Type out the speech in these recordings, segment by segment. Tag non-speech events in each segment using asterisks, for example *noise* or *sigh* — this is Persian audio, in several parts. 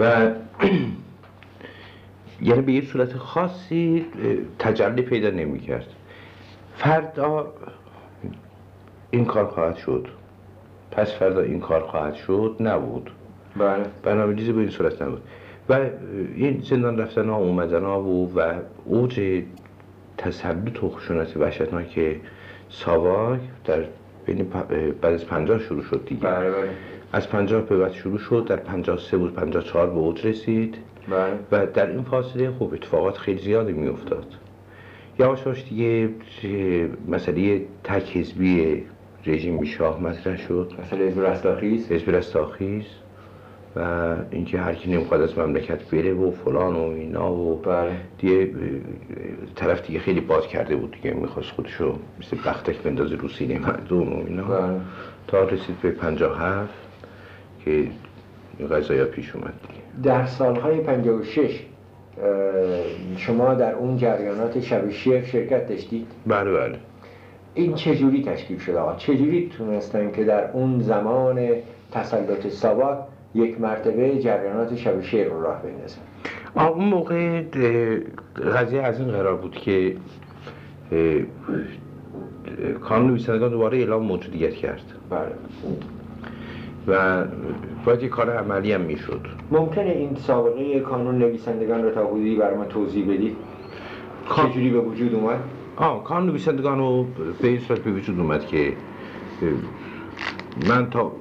و *clears throat* یعنی به یه صورت خاصی تجلی پیدا نمی کرد فردا این کار خواهد شد. پس فردا این کار خواهد شد نبود. بله. برنامه به این صورت نبود. و این زندان رفتن ها اومدن ها بود و اوج تسلط و خشونت وحشتناک ساواک در بین بعد از پنجاه شروع شد دیگه. بله بله. از پنجاه به بعد شروع شد در پنجاه سه بود پنجاه چهار به اوج رسید. بله. و در این فاصله خوب اتفاقات خیلی زیادی می افتاد یواش یواش دیگه مسئله تک حزبی رژیم شاه مطرح شد. مثلا حزب رستاخیز. حزب رستاخیز و اینکه هر کی نمی‌خواد از مملکت بره و فلان و اینا و بله. دیگه طرف دیگه خیلی باد کرده بود دیگه می‌خواست خودشو مثل بختک بندازه رو سینه مردم و اینا. بله. تا رسید به 57 که این پیش اومد دیگه. در سالهای 56 اه، شما در اون جریانات شب شیر شرکت داشتید؟ بله بله. این چجوری تشکیل شده آقا؟ چجوری تونستن که در اون زمان تسلط ساواک یک مرتبه جریانات شب شیر رو راه بندازن؟ اون موقع قضیه از این قرار بود که کانون نویسندگان دوباره اعلام موجودیت کرد. بله. و باید یه کار عملی هم می‌شد. ممکنه این سابقه کانون نویسندگان رو تا حدودی برای ما توضیح بدید کان- چجوری به وجود اومد؟ آه کانون نویسندگان رو به این صورت به وجود اومد که من تا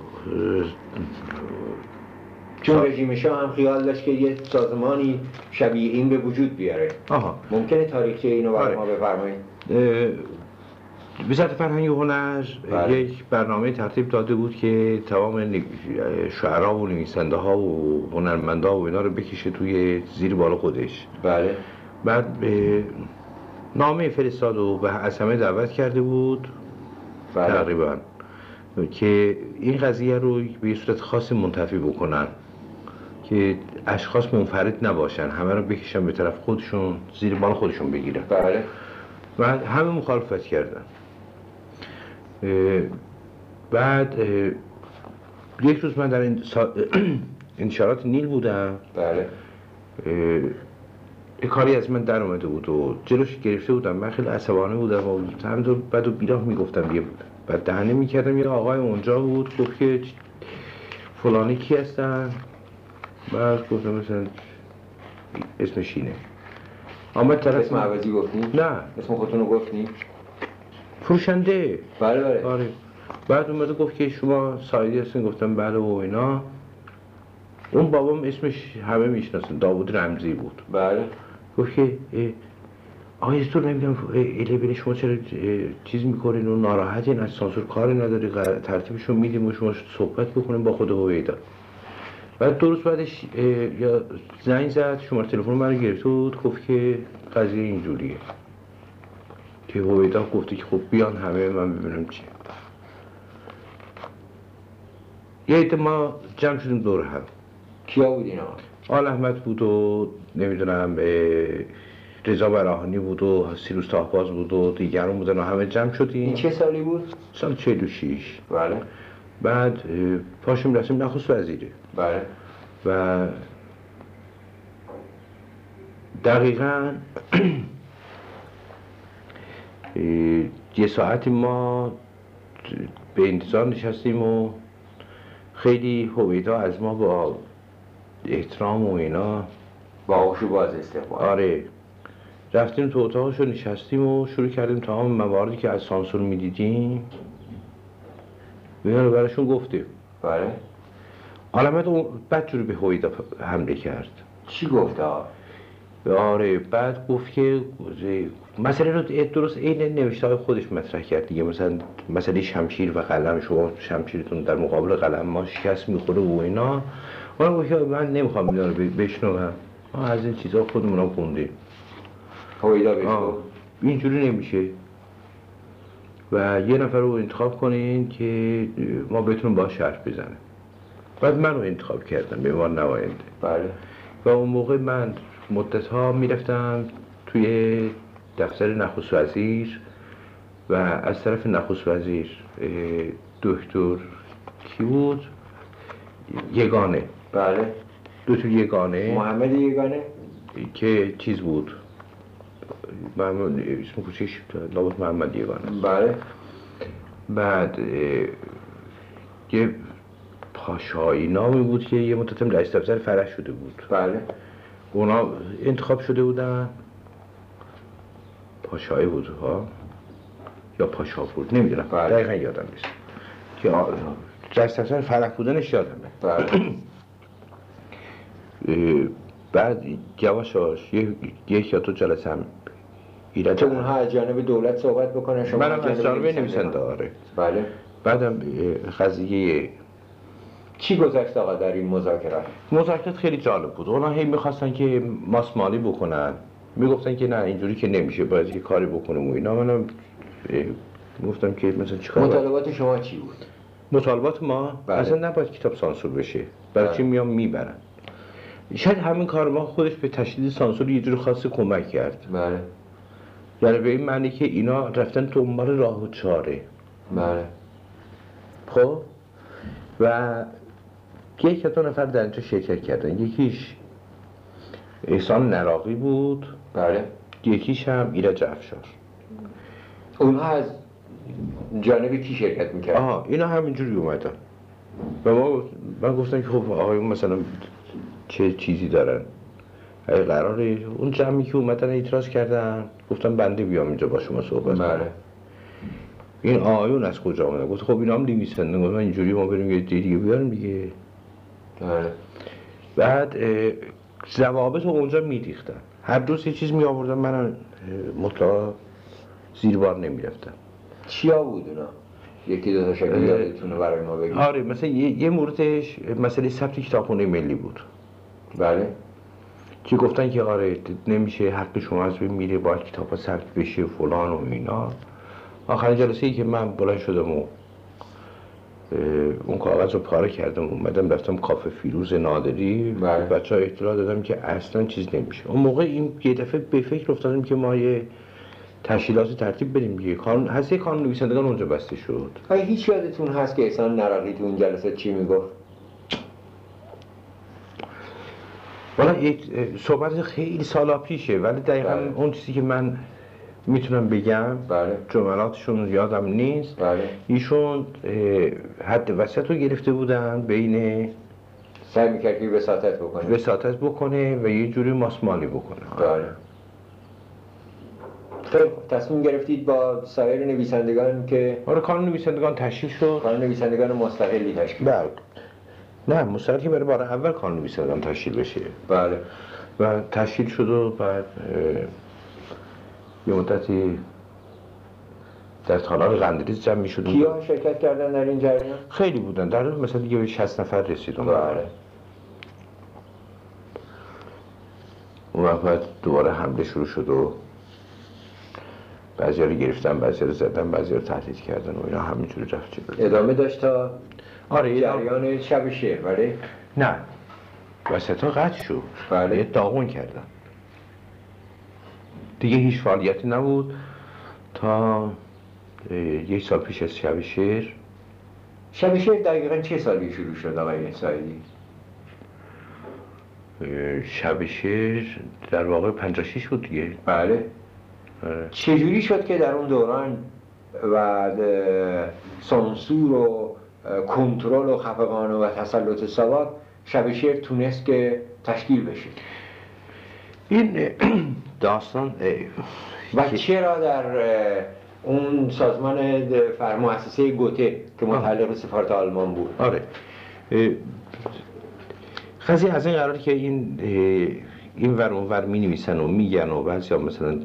چون رژیم شاه هم خیال داشت که یه سازمانی شبیه این به وجود بیاره. آها. ممکنه تاریخچه اینو برای آره. ما بفرمایید؟ وزارت فرهنگ و هنر بله. یک برنامه ترتیب داده بود که تمام شعرا و نویسنده ها و هنرمنده ها و اینا رو بکشه توی زیر بالا خودش. بله. بعد به نامه فرستاد و به از همه دعوت کرده بود. بله. تقریبا. که این قضیه رو به یه صورت خاص منتفی بکنن. که اشخاص منفرد نباشن. همه رو بکشن به طرف خودشون زیر بال خودشون بگیرن. بله. و همه مخالفت کردن. بعد یک روز من در این سا- *clears throat* انتشارات نیل بودم. بله. یه کاری از من در اومده بود و جلوش گرفته بودم. من خیلی عصبانه بودم و همینطور بد و بیراه می‌گفتم دیگه بعد دهنه می‌کردم. یه آقای اونجا بود گفت که فلانی کی هستن؟ بعد گفتم مثلا اسمش اینه. آمد طرف اسم عوضی گفتیم نه. اسم خودتون رو گفتیم فروشنده. بله بله. آره. بعد اومده گفت که شما سایدی هستین. گفتم بله و اینا. اون بابام اسمش همه می‌شناسن. داوود رمزی بود. بله. گفت که آقای تو نمی‌دونم اله شما چرا چیز می‌کنین؟ و ناراحتین؟ از سانسور کاری نداری؟ ترتیبشو میدیم و شما صحبت بکنیم با خود هویدا. بعد درست بعدش اه، یا زنگ زد. شماره تلفن من رو گرفته بود گفت که قضیه اینجوریه. که هویدا گفته که خب بیان همه من ببینم چیه یه عده ما جمع شدیم دور هم. کیا بود اینا؟ آل احمد بود و نمی‌دونم رضا براهانی بود و سیروس تاهباز بود و دیگران بودن و همه جمع این شدیم چه سالی بود؟ سال 46 بله. بعد اه، پاشیم رفتیم نخست وزیره. بله. و دقیقا *clears throat* یه ساعتی ما به انتظار نشستیم و خیلی هویدا از ما با احترام و اینا. با باز استقبال. آره. رفتیم تو اتاقش رو نشستیم و شروع کردیم تمام مواردی که از سانسور می‌دیدیم. اینا رو براشون گفتیم. بله. علامت اون بد جوری به هویدا حمله کرد. چی گفت آره بعد گفت که مسئله رو درست عین نوشته های خودش مطرح کرد دیگه. مثلا مسئله شمشیر و قلم شما شمشیرتون در مقابل قلم ما شکست می‌خوره و اینا. من من نمی‌خوام اینا رو بشنوم. ما از این چیزا خودمون هم خوندیم. اینجوری نمیشه. و یه نفر رو انتخاب کنین که ما بتونیم با حرف بزنیم. بعد من رو انتخاب کردم به عنوان نماینده. بله. و اون موقع من مدت ها می‌رفتم توی دفتر نخست وزیر و از طرف نخست وزیر دکتر کی بود؟ یگانه. بله. دو تا یگانه. محمد یگانه. که چیز بود؟ محمد اسم کوچیش؟ لابد محمد یگانه. بله. بعد یه پاشایی نامی بود که یه مدت هم رئیس دفتر فرش شده بود. بله. اونا انتخاب شده بودن. پاشایی بود ها یا پاشاپور نمی‌دونم. بله. دقیقا یادم نیست. که رئیس دفتر فرح بودنش یادمه. بله. بعد یه یک یا دو جلسه هم ایراد که اونها از جانب دولت صحبت بکنن شما منم از جانب نویسنده. آره. بله. بعدم قضیه چی گذشت آقا در این مذاکرات؟ مذاکرات خیلی جالب بود. اونا هی می‌خواستن که ماسمالی بکنن. می‌گفتن که نه اینجوری که نمیشه باید یه کاری بکنیم و اینا. منم گفتم که مثلا چیکار؟ مطالبات شما چی بود؟ مطالبات ما بله. اصلا نباید کتاب سانسور بشه. برای بله. چی میام می‌برن شاید همین کار ما خودش به تشدید سانسور یه جور خاصی کمک کرد. بله. یعنی به این معنی که اینا رفتن دنبال راه و چاره. بله. خب؟ و یک یا دو نفر در اینجا شرکت کردن. یکیش احسان نراقی بود. بله. یکیش هم ایرج افشار. اونها از جانب کی شرکت می‌کرد آها اینا همینجوری اومدن. و ما من گفتم که خب آقایون مثلا چه چیزی دارن؟ اگه قراره اون جمعی که اومدن اعتراض کردن. گفتم بنده بیام اینجا با شما صحبت بله. این آقایون از کجا آمدن گفت خب اینا هم نویسنده گفتم اینجوری ما بریم یه دی دیگه بیاریم دیگه. بله. بعد ضوابط رو اونجا میریختن هر روز یه چیز می آوردن من مطلقا زیر بار نمی رفتم چیا بود اونا؟ یکی دو تا شکل یادتونه برای ما بگید. آره مثلا یه, یه موردش مسئله ثبت کتابخونه ملی بود. بله. که گفتن که آره نمیشه حق شما از بین میره باید کتاب ها ثبت بشه فلان و اینا. آخرین جلسه ای که من بلند شدم و اون کاغذ رو پاره کردم اومدم رفتم کافه فیروز نادری. بله. بچه ها اطلاع دادم که اصلا چیز نمیشه. اون موقع این یه دفعه به فکر افتادم که ما یه تشکیلات ترتیب بدیم دیگه. کانون هسته کانون نویسندگان اونجا بسته شد. آیا هیچ یادتون هست که احسان نراقی تو اون جلسه چی می‌گفت؟ والا یک اه، صحبت خیلی سالا پیشه ولی دقیقا بله. اون چیزی که من می‌تونم بگم بله. جملاتشون یادم نیست. بله. ایشون حد وسط رو گرفته بودن بین سعی می‌کرد که وساطت بکنه. وساطت بکنه و یه جوری ماسمالی بکنه. بله. خوب. تصمیم گرفتید با سایر نویسندگان که آره کانون نویسندگان تشکیل شد. کار نویسندگان مستقلی تشکیل بله. نه مستقل که برای بار اول کانون نویسندگان تشکیل بشه. بله. و تشکیل شد و بعد یه مدتی در تالار قندریز جمع می شدیم کیا شرکت کردن در این جریان؟ خیلی بودن. در حال مثلا دیگه به 60 نفر رسید اون. بله. اون وقت بعد دوباره حمله شروع شد و بعضی رو گرفتن بعضی رو زدن بعضی رو تهدید کردن و اینا همینجوری رفت جلو. ادامه داشت تا آره جریان شب شعر بله نه. وسط ها قطع شد. بله. یه داغون کردن. دیگه هیچ فعالیتی نبود. تا یک سال پیش از شب شعر شب شعر دقیقا چه سالی شروع شد آقای سایدی؟ شب شعر در واقع 56 بود دیگه. بله. آره. چجوری شد که در اون دوران و سانسور و کنترل و خفقان و تسلط ساواک شب شعر تونست که تشکیل بشه؟ این *clears throat* داستان و چرا در اون سازمان د- فر مؤسسه گوته که متعلق به سفارت آلمان بود آره قضیه از این قرار که این این ور اون ور می نویسن و میگن و بعضی ها مثلا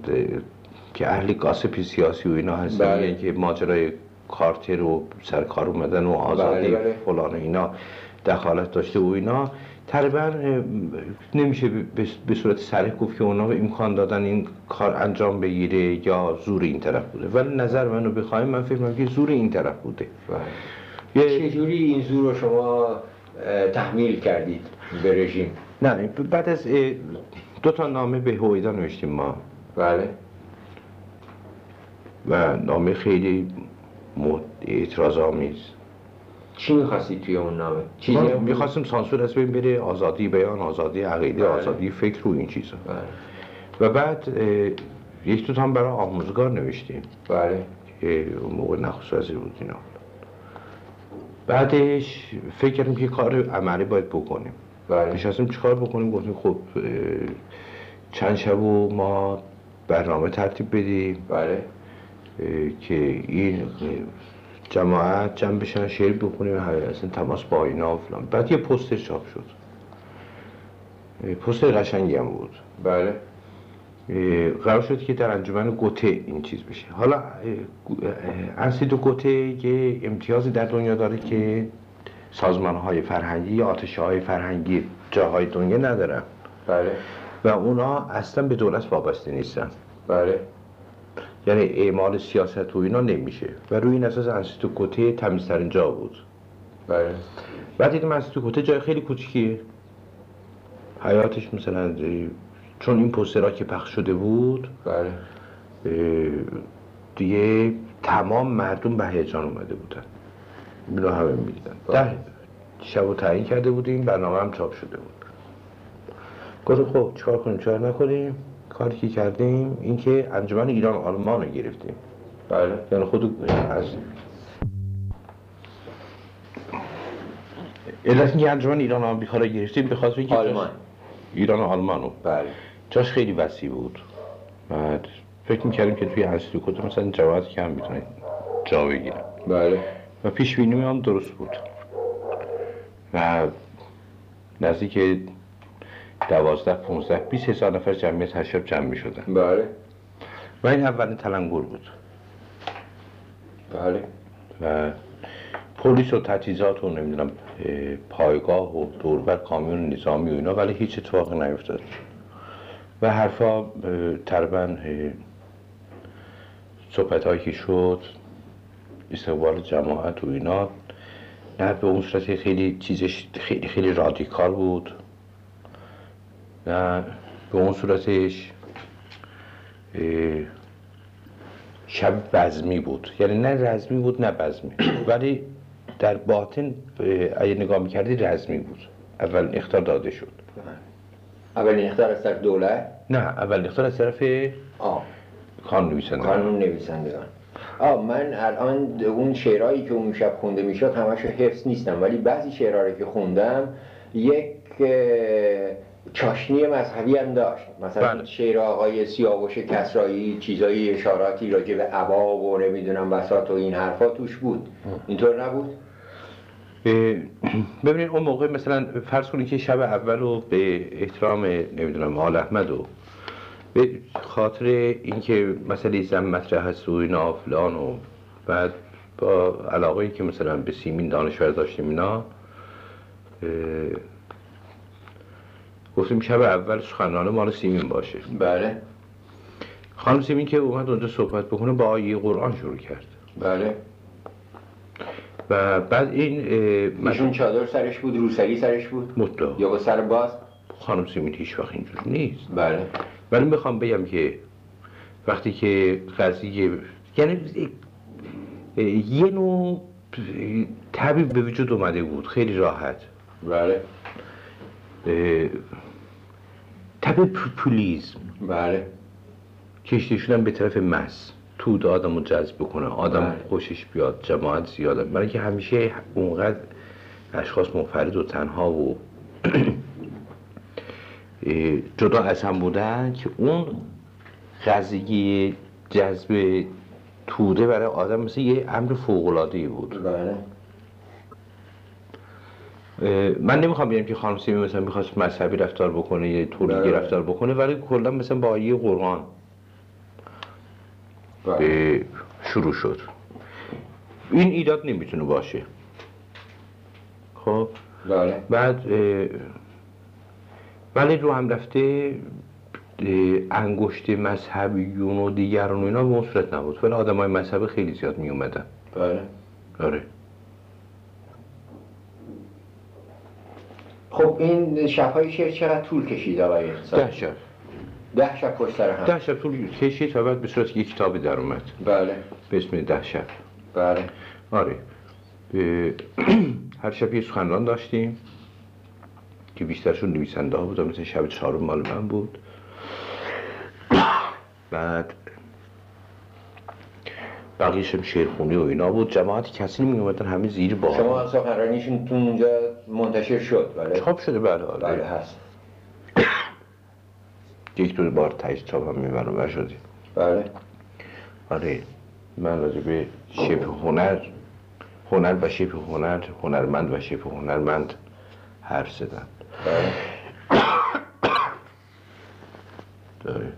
که اهل گاسپی سیاسی و اینا هستن بله. میگن که ماجرای کارتر رو سر کار اومدن و آزادی بله، بله. فلان و اینا دخالت داشته و اینا تقریبا نمیشه به- صورت صریح گفت که اونا امکان دادن این کار انجام بگیره یا زور این طرف بوده. ولی نظر منو بخوایم من فکر می‌کنم که زور این طرف بوده. بله. یه چجوری این زور رو شما تحمیل کردید به رژیم؟ نه بعد از دو تا نامه به هویدا نوشتیم ما. بله. و نامه خیلی اعتراض آمیز چی می‌خواستید توی اون نامه؟ چیزی؟ می‌خواستیم سانسور از بین بره آزادی بیان آزادی عقیده بله. آزادی فکر و این چیزا. بله. و بعد یک دوتا هم برای آموزگار نوشتیم. بله. که اون موقع نخست وزیر بود اینا. بعدش فکر کردیم که کار عملی باید بکنیم. بله. نشستیم چیکار بکنیم؟ گفتیم خب چند شب و ما برنامه ترتیب بدیم. بله. که این جماعت جمع بشن شعر بخونیم اصلا تماس با اینا و فلان. بعد یه پوستر چاپ شد. پوستر قشنگی هم بود. بله. قرار شد که در انجمن گوته این چیز بشه. حالا انسیدو گوته یه امتیازی در دنیا داره که سازمان های فرهنگی یا آتشه های فرهنگی جاهای دنیا ندارن. بله. و اونا اصلا به دولت وابسته نیستن. بله. یعنی اعمال سیاست و اینا نمیشه. و روی این اساس انسیتو گوته تمیزترین جا بود. بله. بعد دیدیم انسیتو گوته جای خیلی کوچیکیه. حیاتش مثلا چون این پوسترها که پخش شده بود بله. دیگه تمام مردم به هیجان اومده بودن. اینو همه می‌دیدن. در شب و تعیین کرده بودیم برنامه هم چاپ شده بود. گفتم خب چیکار کنیم؟ چیکار نکنیم؟ کاری که کردیم اینکه انجمن ایران آلمان رو گرفتیم. بله. یعنی خود از علت اینکه انجمن ایران آمریکا رو گرفتیم به خاطر اینکه آلمان. ایران و آلمان رو. بله. جاش خیلی وسیع بود. بعد فکر می‌کردیم که توی انستیتوت مثلا جواد کم می‌تونه جا بگیرن. بله. و پیش بینی هم درست بود. و نزدیک دوازده پونزده بیست هزار نفر جمعیت هر شب جمع می‌شدن. بله. و این اولین تلنگر بود. بله. و پلیس و تجهیزات و نمی‌دونم اه، پایگاه و دوربر کامیون نظامی و اینا ولی هیچ اتفاقی نیفتاد. و حرفا تقریبا صحبت هایی که شد استقبال جماعت و اینا. نه به اون صورت خیلی چیزش خیلی خیلی رادیکال بود. نه به اون صورتش شب بزمی بود. یعنی نه رزمی بود نه بزمی. ولی در باطن اگه نگاه می‌کردی رزمی بود. اول اختار داده شد. اولین اختار از طرف دولت نه اول اختار از طرف کانون نویسنده قانون نویسندگان. آه من الان اون شعرهایی که اون شب خونده می‌شد همشو حفظ نیستم. ولی بعضی شعرها رو که خوندم یک چاشنی مذهبی هم داشت. مثلا بله. شعر آقای سیاوش کسرایی چیزایی اشاراتی راجع به عبا و نمی‌دونم بساط و این حرفا توش بود. اینطور نبود؟ ببینید اون موقع مثلا فرض کنید که شب اول رو به احترام نمی‌دونم آل احمد و به خاطر اینکه مسئله زن مطرح هست و اینا فلان و بعد با علاقه که مثلا به سیمین دانشور داشتیم اینا گفتیم شب اول سخنرانه مال سیمین باشه. بله. خانم سیمین که اومد اونجا صحبت بکنه با آیه قرآن شروع کرد. بله. و بعد این ایشون چادر سرش بود روسری سرش بود؟ مطلق یا با سر باز؟ خانم سیمین هیچ وقت اینجور نیست. بله. ولی می‌خوام بگم که وقتی که قضیه یعنی یه نوع طبیب به وجود اومده بود. خیلی راحت. بله. طبیب پوپولیزم بله. کشته شدن به طرف مس تود آدم رو جذب بکنه. آدم بله. خوشش بیاد. جماعت زیاده. برای که همیشه اونقدر اشخاص منفرد و تنها و *clears throat* جدا از هم بودن که اون قضیه جذب توده برای آدم مثل یه امر فوق‌العاده‌ای بود. بله. من نمی‌خوام بگم که خانم سیمی مثلا می‌خواست مذهبی رفتار بکنه یا تولیدی بله. رفتار بکنه ولی کلا مثلا با آیه قرآن. به شروع شد. این ایراد نمی‌تونه باشه. خب؟ بله. بعد ولی رو هم رفته انگشت مذهبیون و دیگران و اینا به اون صورت نبود. ولی آدم های مذهبی خیلی زیاد می اومدن بله. آره. خب این شبهای شعر چقدر طول کشید آقای ده شب. ده شب پشت سر هم. ده شب طول کشید و بعد به صورت یک کتابی در اومد. بله. به اسم ده شب. بله. آره. اه، *clears throat* هر شب یه سخنران داشتیم که بیشترشون نویسنده ها بودن مثل شب چهارم مال من بود. *clears throat* بعد بقیهش هم شعرخونی و اینا بود. جماعت کسی می اومدن همه زیر با شما سخنرانیشون تو اونجا منتشر شد بله؟ چاپ شده بله آره. بله هست. یک دو بار تایید چاپ هم می‌برم شده. بله. آره من راجع به شبه هنر هنر و شبه هنر هنرمند و شبه هنرمند حرف زدم. بله. *coughs*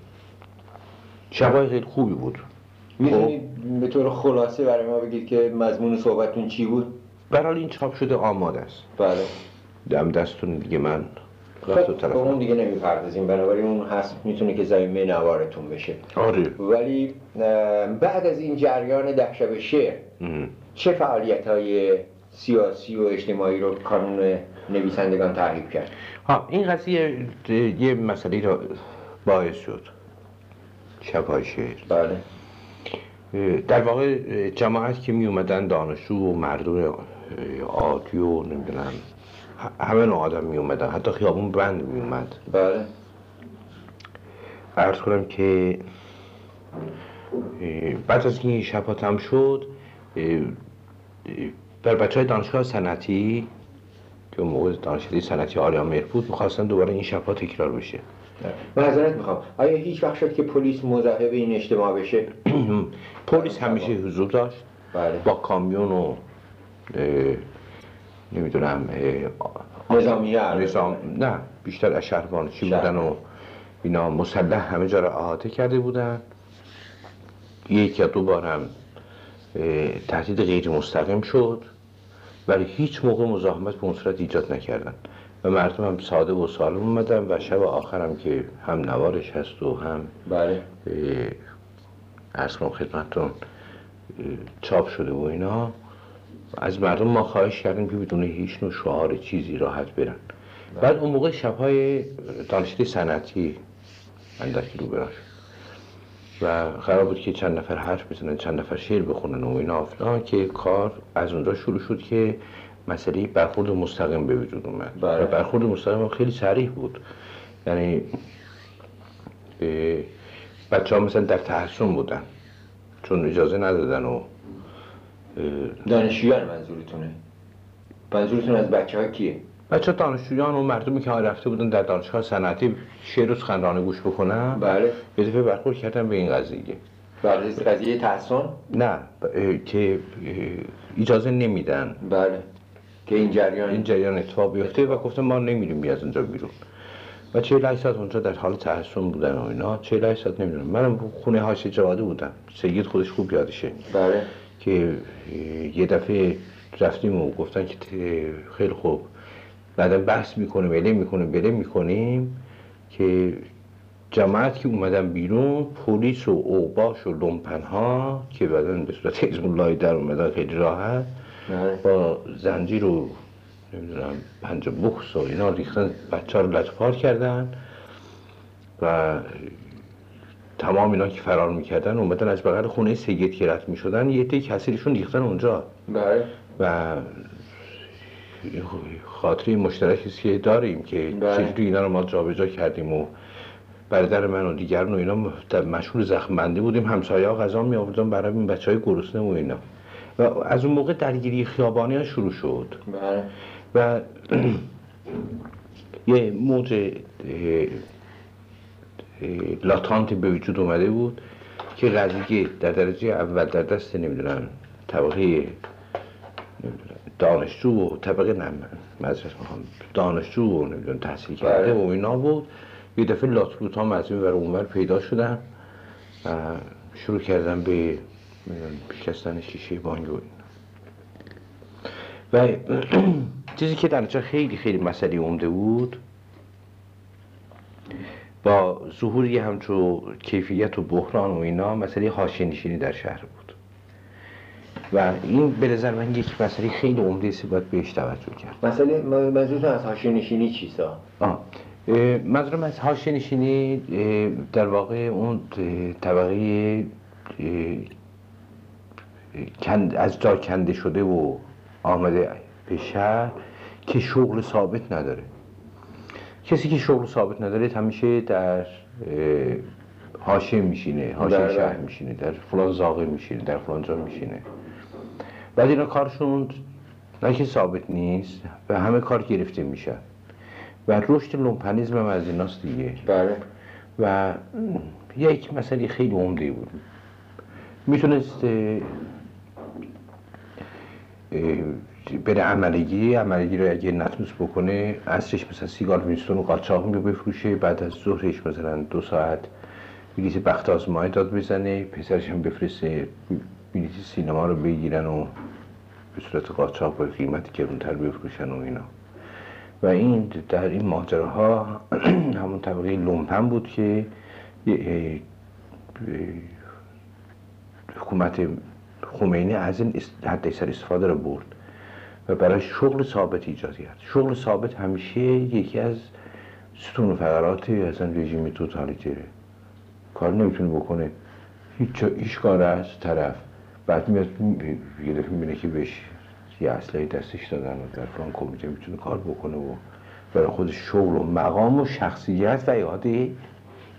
شبای خیلی خوبی بود. می‌تونید به طور خلاصه برای ما بگید که مضمون صحبتتون چی بود؟ برحال این چاپ شده آماده است. بله. دم دستون دیگه من خب به اون دیگه نمی‌پردازیم. بنابراین اون هست می‌تونه که زمینه نوارتون بشه. آره. ولی بعد از این جریان ده شب شعر. چه فعالیت های سیاسی و اجتماعی رو کانون نویسندگان تعریف کرد؟ ها این قضیه یه مسئله را باعث شد. شبهای شعر. بله. در واقع جماعت که می اومدن دانشجو و مردم عادی و نمی‌دونم همه نوع آدم می اومدن حتی خیابون بند می اومد بله. عرض کنم که بعد از این شبها تم شد بر بچه های دانشگاه صنعتی که موقع دانشکده صنعتی آریا مهر بود می‌خواستن دوباره این شبها تکرار بشه. معذرت می‌خوام. آیا هیچ وقت شد که پلیس مزاحم این اجتماع بشه؟ *clears throat* پلیس همیشه حضور داشت. بله. با کامیون و اه، نمی‌دونم اه، نظامیه. نظام نه بیشتر از شهر. بودن و اینا مسلح همه جا را احاطه کرده بودن. یک یا دو بار هم تهدید غیر مستقیم شد. ولی هیچ موقع مزاحمت به اون صورت ایجاد نکردن. و مردم هم ساده و سالم اومدن و شب آخرم که هم نوارش هست و هم بله. کنم خدمتتون چاپ شده و اینا. از مردم ما خواهش کردیم که بدون هیچ نوع شعار چیزی راحت برن. بعد اون موقع شبهای دانشگاه صنعتی اندکی رو شد و قرار بود که چند نفر حرف بزنن چند نفر شعر بخونن و اینا که کار از اونجا شروع شد که مسئله برخورد مستقیم به وجود اومد. بله. برخورد مستقیم خیلی سریع بود. یعنی بچه ها مثلا در تحسن بودن. چون اجازه ندادن و دانشجویان منظورتونه. منظورتون از بچه ها کیه؟ بچه دانشجویان و مردمی که رفته بودن در دانشگاه صنعتی شعر و سخنرانی گوش بکنن. بله. یه دفعه برخورد کردن به این قضیه. از قضیه تحسن؟ نه که اجازه نمیدن. بله. که این جریان این جریان اتفاق بیفته و گفتن ما نمیریم از اونجا بیرون. و 48 ساعت اونجا در حال تحسن بودن و اینا. 48 ساعت نمی‌دونم. منم خونه هاش جواده بودم. سید خودش خوب یادشه. بله. که یه دفعه رفتیم و گفتن که خیلی خوب. بعدا بحث می‌کنیم بله می‌کنیم بله می‌کنیم که جماعت که اومدن بیرون پلیس و اوباش و لومپن ها که بعدا به صورت الله در اومدن خیلی راحت با زنجیر و نمی‌دونم پنج بخص و اینا ریختن بچه ها رو لطفار کردن و تمام اینا که فرار می‌کردن اومدن از بغل خونه سید که رد می‌شدن یه عده کسیرشون ریختن اونجا بله و خاطره مشترکی است که داریم که. چجوری اینا رو ما جابجا کردیم و برادر من و دیگران و اینا در مشغول زخم بندی بودیم همسایه ها غذا می آوردن برای این بچه های گرسنه و اینا و از اون موقع درگیری خیابانی ها شروع شد. بله. و *clears throat* یه موج لاتانتی به وجود اومده بود که قضیه در درجه اول در دست نمی‌دونم طبقه دانشجو و طبقه نه می‌خوام دانشجو و نمی‌دونم تحصیل کرده بله. و اینا بود. یه دفعه لاتلوت ها از این ور اونور پیدا شدن و شروع کردن به شکستن شیشه بانک و *clears throat* چیزی که در اینجا خیلی خیلی مسئله عمده بود با ظهور یه همچو کیفیت و بحران و اینا مسئله حاشیه نشینی در شهر بود و این به نظر من یک مسئله خیلی عمده است باید بهش توجه کرد مسئله منظورتون از حاشیه نشینی چیست ها؟ آه. منظورم از حاشیه نشینی در واقع اون طبقه از جا کنده شده و آمده به شهر که شغل ثابت نداره. کسی که شغل ثابت نداره همیشه در اه، حاشیه میشینه حاشیه بله. شهر میشینه در فلان زاغه میشینه در فلان جا میشینه. بعد اینا کارشون نه که ثابت نیست و همه کار گرفته میشن و رشد لومپنیزم هم از ایناست دیگه. بله. و یک مسئله خیلی عمده بود. می‌تونست بره عملگی عملگی رو اگه نتونست بکنه عصرش مثلا سیگار وینستون و قاچاق رو بفروشه بعد از ظهرش مثلا دو ساعت بلیت بخت آزمایی داد بزنه پسرش هم بفرسته بلیت سینما رو بگیرن و به صورت قاچاق به قیمتی گرونتر بفروشن و اینا. و این در این ماجراها *clears throat* همون طبقه لومپن بود که حکومت خمینی از این حد اکثر استفاده رو برد و برای شغل ثابت ایجاد کرد. شغل ثابت همیشه یکی از ستون و فقرات اصلا رژیم توتالیتره کار نمی‌تونه بکنه. هیچ هیچ کار از طرف. بعد میاد یه دفعه می‌بینه که بهش یه اسلحه دستش دادن و در فلان کمیته می‌تونه کار بکنه و برای خودش شغل و مقام و شخصیت و اعاده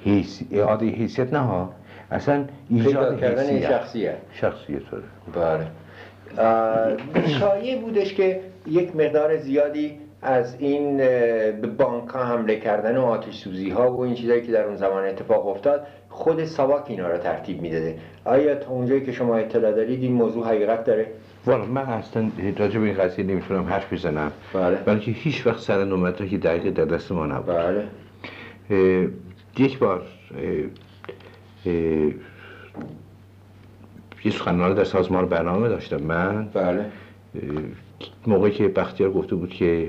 حیث... اعاده حیثیت نه ها. اصلا ایجاد کردن شخصیت شخصیت داره بله. اه، شایع بودش که یک مقدار زیادی از این به بانک ها حمله کردن و آتش سوزی ها و این چیزایی که در اون زمان اتفاق افتاد خود ساواک اینا رو ترتیب می‌داده. آیا تا اونجایی که شما اطلاع دارید این موضوع حقیقت داره؟ والا من اصلا راجع به این قضیه نمی‌تونم حرف بزنم. بله. بلکه هیچ وقت سر نومت که دقیق در دست ما نبود. بله. یک بار یه سخنرانی در سازمان برنامه داشتم من. بله. موقعی که بختیار گفته بود که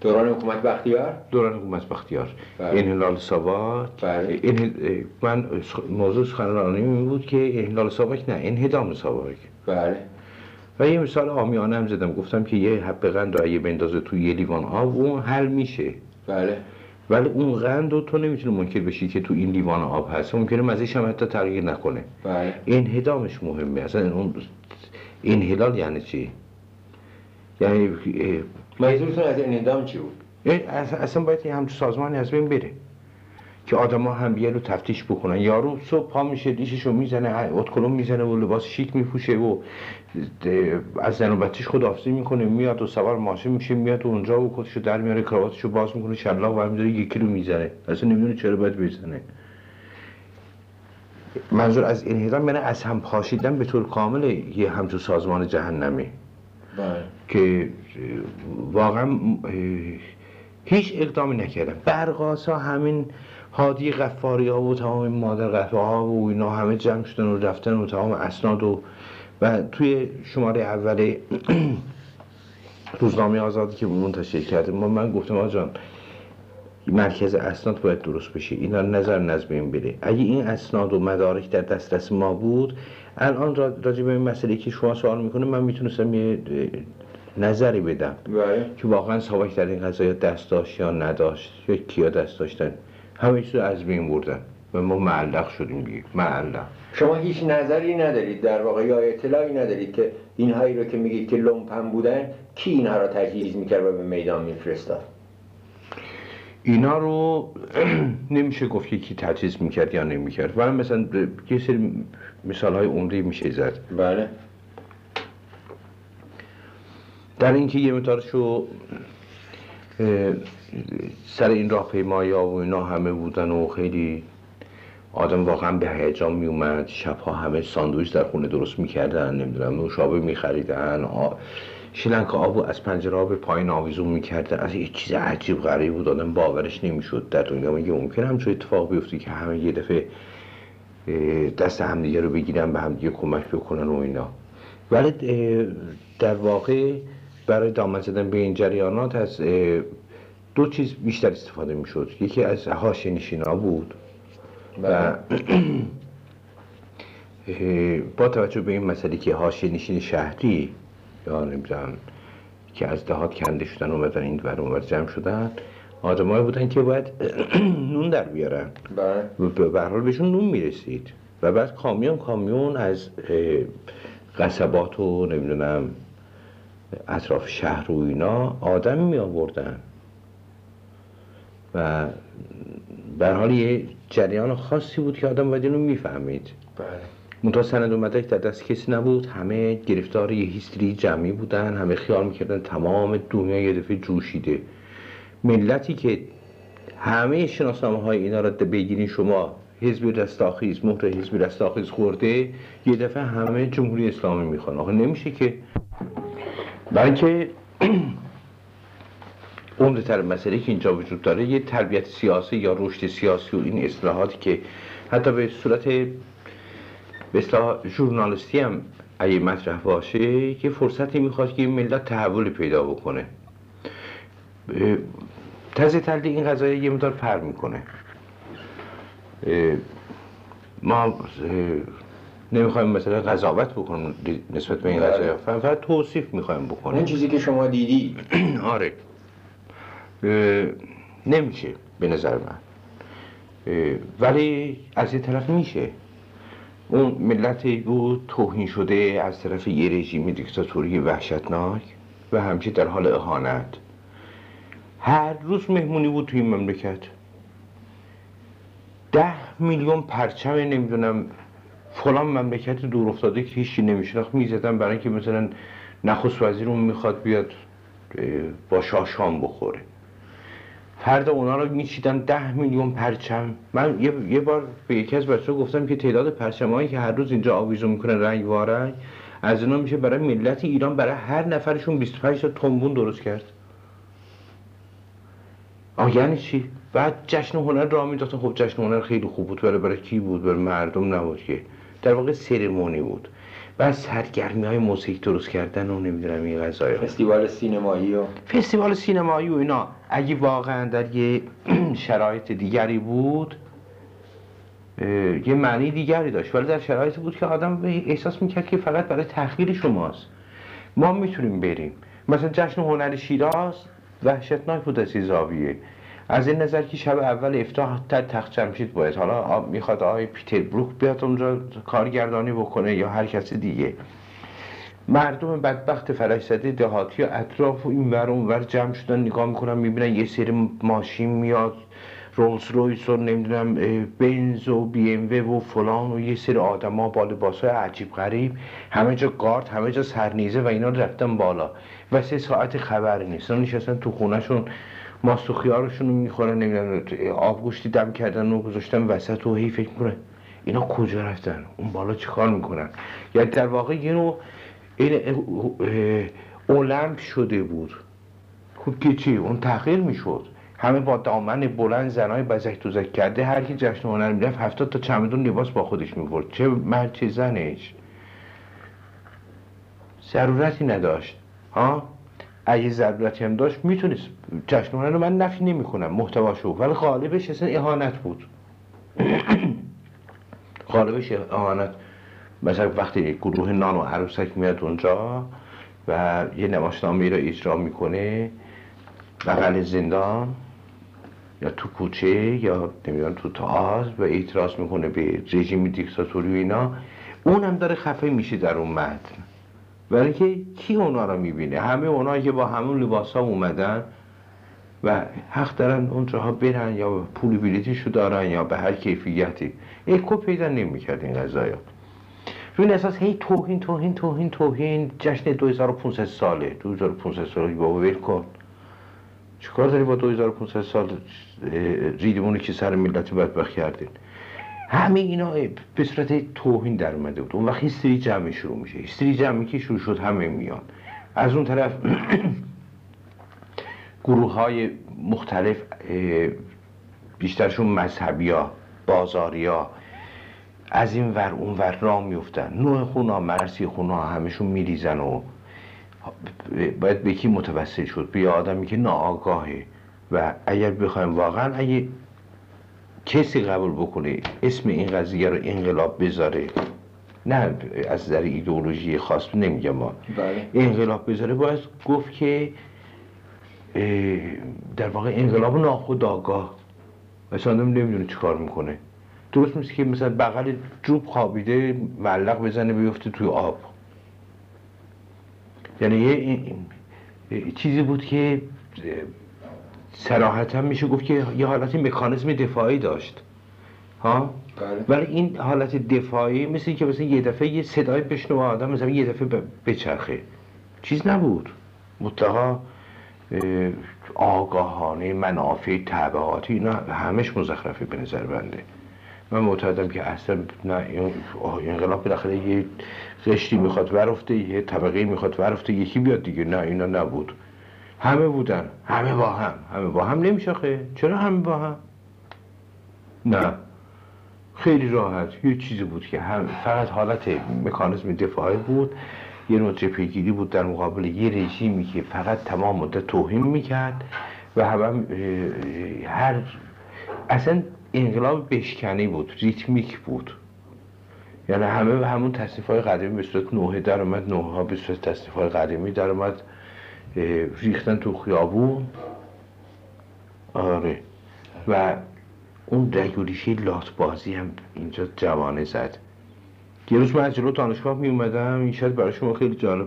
دوران حکومت بختیار؟ دوران حکومت بختیار. بله. انحلال ساواک. بله. انحل- من موضوع سخنرانی این بود که انحلال ساواک نه انهدام ساواک. بله. و یه مثال آمیانه هم زدم. گفتم که یه حب قند رو اگه بندازه توی یه لیوان آب اون حل میشه. بله. ولی اون قند رو تو نمی‌تونه منکر بشی که تو این لیوان آب هست. ممکنه مزهش هم حتی تغییر نکنه. بله. انهدامش مهمه. اصلا اون انحلال یعنی چی؟ یعنی منظورتون از انهدام چی بود؟ اصلا باید یه همچون سازمانی از بین بره. که آدما هم بیان رو تفتیش بکنن. یارو صبح پا میشه دیششو می‌زنه اتکلون می‌زنه و لباس شیک میپوشه و از زن و بچهش خداحافظی می‌کنه. میاد و سوار ماشین میشه میاد و اونجا و کتشو در میاره کراواتشو باز می‌کنه شلاق برمیداره یکی رو می‌زنه. اصلا نمی‌دونه چرا باید بزنه. منظور از انهدام یعنی از هم پاشیدن به طور کامل یه همچون سازمان جهنمی. بله. که واقعا هیچ اقدامی نکردن. برقاسا همین هادی غفاری ها و تمام این مادر قهوه ها و اینا همه جمع شدن و رفتن و تمام اسناد و و توی شماره اول *clears throat* روزنامه آزادی که منتشر کرده. ما من گفتم آقا جان مرکز اسناد باید درست بشه. اینا نظر نظم این بره اگه این اسناد و مدارک در دسترس ما بود الان را- راجع به این مسئله که شما سوال می‌کنه من می‌تونستم یه نظری بدم. بله. که واقعا ساواک در این قضايا دست داشت یا نداشت یا کیا دست داشتن. همه چیز رو از بین بردن. و ما معلق شدیم دیگه. معلق. شما هیچ نظری ندارید در واقع یا اطلاعی ندارید که اینهایی رو که میگید که لومپن بودن کی اینها را تجهیز می‌کرد و به میدان میفرستاد؟ اینا رو *clears throat* نمیشه گفت که کی تجهیز می‌کرد یا نمی‌کرد. ولی مثلا یه سری مثال های عمده میشه زد. بله. در اینکه یه مقدارشو اه، سر این راهپیمایی ها و اینا همه بودن و خیلی آدم واقعا به هیجان می اومد. شبها همه ساندویچ در خونه درست می‌کردن نمی‌دونم نوشابه میخریدن شیلنگ آب رو از پنجره به پایین آویزون می‌کردن از یه چیز عجیب غریب بود آدم باورش نمی‌شد در دنیا میگه ممکن همچون اتفاق بیفته که همه یه دفعه دست همدیگه رو بگیرن به همدیگه کمک بکنن و اینا. ولی در واقع برای دامن زدن به این جریانات از دو چیز بیشتر استفاده می‌شد. یکی از حاشیه نشینا بود و *clears throat* اه، با توجه به این مسئله که حاشیه نشین شهری یا نمی‌دونم که از دهات کنده شدن اومدن این ور اونور جمع شدن آدمایی بودن که باید *clears throat* نون در بیارن. بله. به هر حال بهشون نون می‌رسید. و بعد کامیون کامیون از قصبات و نمی‌دونم اطراف شهر و اینا آدم می آوردن. و در حال یه جریان خاصی بود که آدم باید اینو می‌فهمید. بله. منتها سند و مدرک در دست کسی نبود. همه گرفتار یه هیستری جمعی بودن. همه خیال می‌کردن تمام دنیا یه دفعه جوشیده. ملتی که همه شناسنامه های اینا را بگیرین شما حزب رستاخیز مهر حزب رستاخیز خورده یه دفعه همه جمهوری اسلامی می‌خوان. آخه نمیشه که برای اینکه *clears throat* عمدتر مسئله که اینجا وجود داره یه تربیت سیاسی یا رشد سیاسی و این اصلاحاتی که حتی به صورت به اصلاح ژورنالیستی هم اگه مطرح باشه یه فرصتی می‌خواد که این ملت تحول پیدا بکنه. تزه تلده این قضایه یه مدار پر می‌کنه. ما نمی‌خوایم مثلا قضاوت بکنیم نسبت به این بله. قضایه فقط توصیف می‌خوایم بکنیم. اون چیزی که شما دیدی. *clears throat* آره. نمیشه به نظر من. ولی از یه طرف میشه. اون ملتی بود توهین شده از طرف یه رژیم دیکتاتوری وحشتناک و همیشه در حال اهانت. هر روز مهمونی بود توی این مملکت. ده میلیون پرچم نمی‌دونم فلان مملکت دور افتاده که هیچی نمیشناخت می‌زدن برای اینکه مثلا نخست وزیر اون می‌خواد بیاد با شاه بخوره. فرد اونا رو میچیدن ده میلیون پرچم. من یه, یه بار به یکی از بچه گفتم که تعداد پرچم هایی که هر روز اینجا آویزون می‌کنن رنگ وارنگ از اینا میشه برای ملت ایران برای هر نفرشون 25 تا تنبون درست کرد. آه یعنی چی؟ بعد جشن هنر را میداختن. خب جشن هنر خیلی خوب بود. برای برای کی بود؟ برای مردم نبود که. در واقع سرمونی بود. بعد سرگرمی های موسیقی درست کردن و نمی‌دونم این قضايا فستیوال سینمایی و فستیوال سینمایی و اینا. اگه واقعا در یه *clears throat* شرایط دیگری بود یه معنی دیگری داشت. ولی در شرایطی بود که آدم احساس می‌کرد که فقط برای تحقیر شماست. ما می‌تونیم بریم. مثلا جشن هنر شیراز وحشتناک بود از این زاویه. از این نظر که شب اول افتتاح در تخت جمشید باید. حالا می‌خواد آقای پیتر بروک بیاد اونجا کارگردانی بکنه یا هر کس دیگه. مردم بدبخت فلش زده دهاتی و اطراف و این ور و اون ور جمع شدن نگاه می‌کنن می‌بینن یه سری ماشین میاد رولز رویس و نمی‌دونم بنز و بی ام و فلان و یه سری آدما با لباسای عجیب غریب. همه جا گارد همه جا سرنیزه و اینا رفتن بالا. و سه ساعت خبری نیست. نشستن تو خونهشون ماست و خیارشون رو می‌خورن نمی‌دونم آبگوشتی دم کردن و گذاشتن وسط و هی فکر می‌کنن اینا کجا رفتن؟ اون بالا چیکار می‌کنن؟ یعنی در واقع یه نوع این المپ شده بود. خب که چی؟ اون تغییر می‌شد. همه با دامن بلند زنای بزک دوزک کرده هر کی جشن هنر می‌رفت هفتاد تا چمدون لباس با خودش می‌برد. چه مرد چه زنش؟ ضرورتی نداشت. ها؟ اگه ضرورتی هم داشت می‌تونست جشن هنر رو من نفی نمی‌کنم. محتواشو ولی غالبش اصلا اهانت بود. *clears throat* غالبش اهانت. مثلا وقتی گروه نان و عروسک میاد اونجا و یه نمایشنامه رو اجرا می‌کنه بغل زندان یا تو کوچه یا نمی‌دونم تو تاز و اعتراض می‌کنه به رژیم دیکتاتوری و اینا. اونم داره خفه میشه در اون متن. برای که کی اونا رو می‌بینه؟ همه اونا که با همون لباس ها اومدن و حق دارن اونجاها برن یا پول بلیتشو دارن یا به هر کیفیتی. اکو پیدا نمی‌کرد این قضايا روی اساس هی توهین توهین توهین توهین. جشن 2500 ساله. 2500 ساله. بابا ول کن. چیکار داری با 2500 سال؟ ریدمونی که سر ملت بدبخت کردین. همه اینا به صورت توهین در اومده بود. اون وقت هیستری جمعی شروع میشه. هیستری جمعی که شروع شد همه میان. از اون طرف *clears throat* گروه های مختلف بیشترشون مذهبی ها بازاری ها از این ور اون ور راه میفتن نوع خونا مرسی خونا همشون میریزن و باید به کی متوسل شد؟ به آدمی که ناآگاهه. و اگر بخوایم واقعا اگه کسی قبول بکنه اسم این قضیه رو انقلاب بذاره؟ نه از نظر ایدئولوژی خاص نمیگم ما. بله. انقلاب بذاره باید گفت که در واقع انقلاب ناخودآگاه. مثلا نمی‌دونه چی کار می‌کنه. درست مثل که مثلا بغل جوب خوابیده معلق بزنه بیفته توی آب. یعنی یه چیزی بود که صراحتا میشه گفت که یه حالت مکانیزم دفاعی داشت. ها؟ بله. ولی این حالت دفاعی مثل که مثلا یه دفعه یه صدای بشنو آدم مثلا یه دفعه بچرخه. چیز نبود. مطلقا اه، آگاهانه منافع تبعاتی اینا همش مزخرفه به نظر بنده. من معتقدم که اصلا نه انقلاب بالاخره یه قشری می‌خواد ورفته یه طبقه می‌خواد ورفته یکی بیاد دیگه. نه اینا نبود. همه بودن. همه با هم. همه با هم نمیشاخه چرا همه با هم؟ نه. خیلی راحت. یه چیزی بود که هم فقط حالت مکانیزم دفاعی بود. یه نوع جبهه‌گیری بود در مقابل یه رژیمی که فقط تمام مدت توهین می‌کرد و هم, هر اصلا انقلاب بشکنی بود. ریتمیک بود. یعنی همه همون تصنیف های قدیمی به صورت نوحه در اومد نوحه ها به صورت تصنیف های قدیمی در اومد. ریختن تو خیابون. آره. و اون رگولیشه لات بازی هم اینجا جوانه زد. یه روز من از جلو دانشگاه می اومدم این شاید برای شما خیلی جالب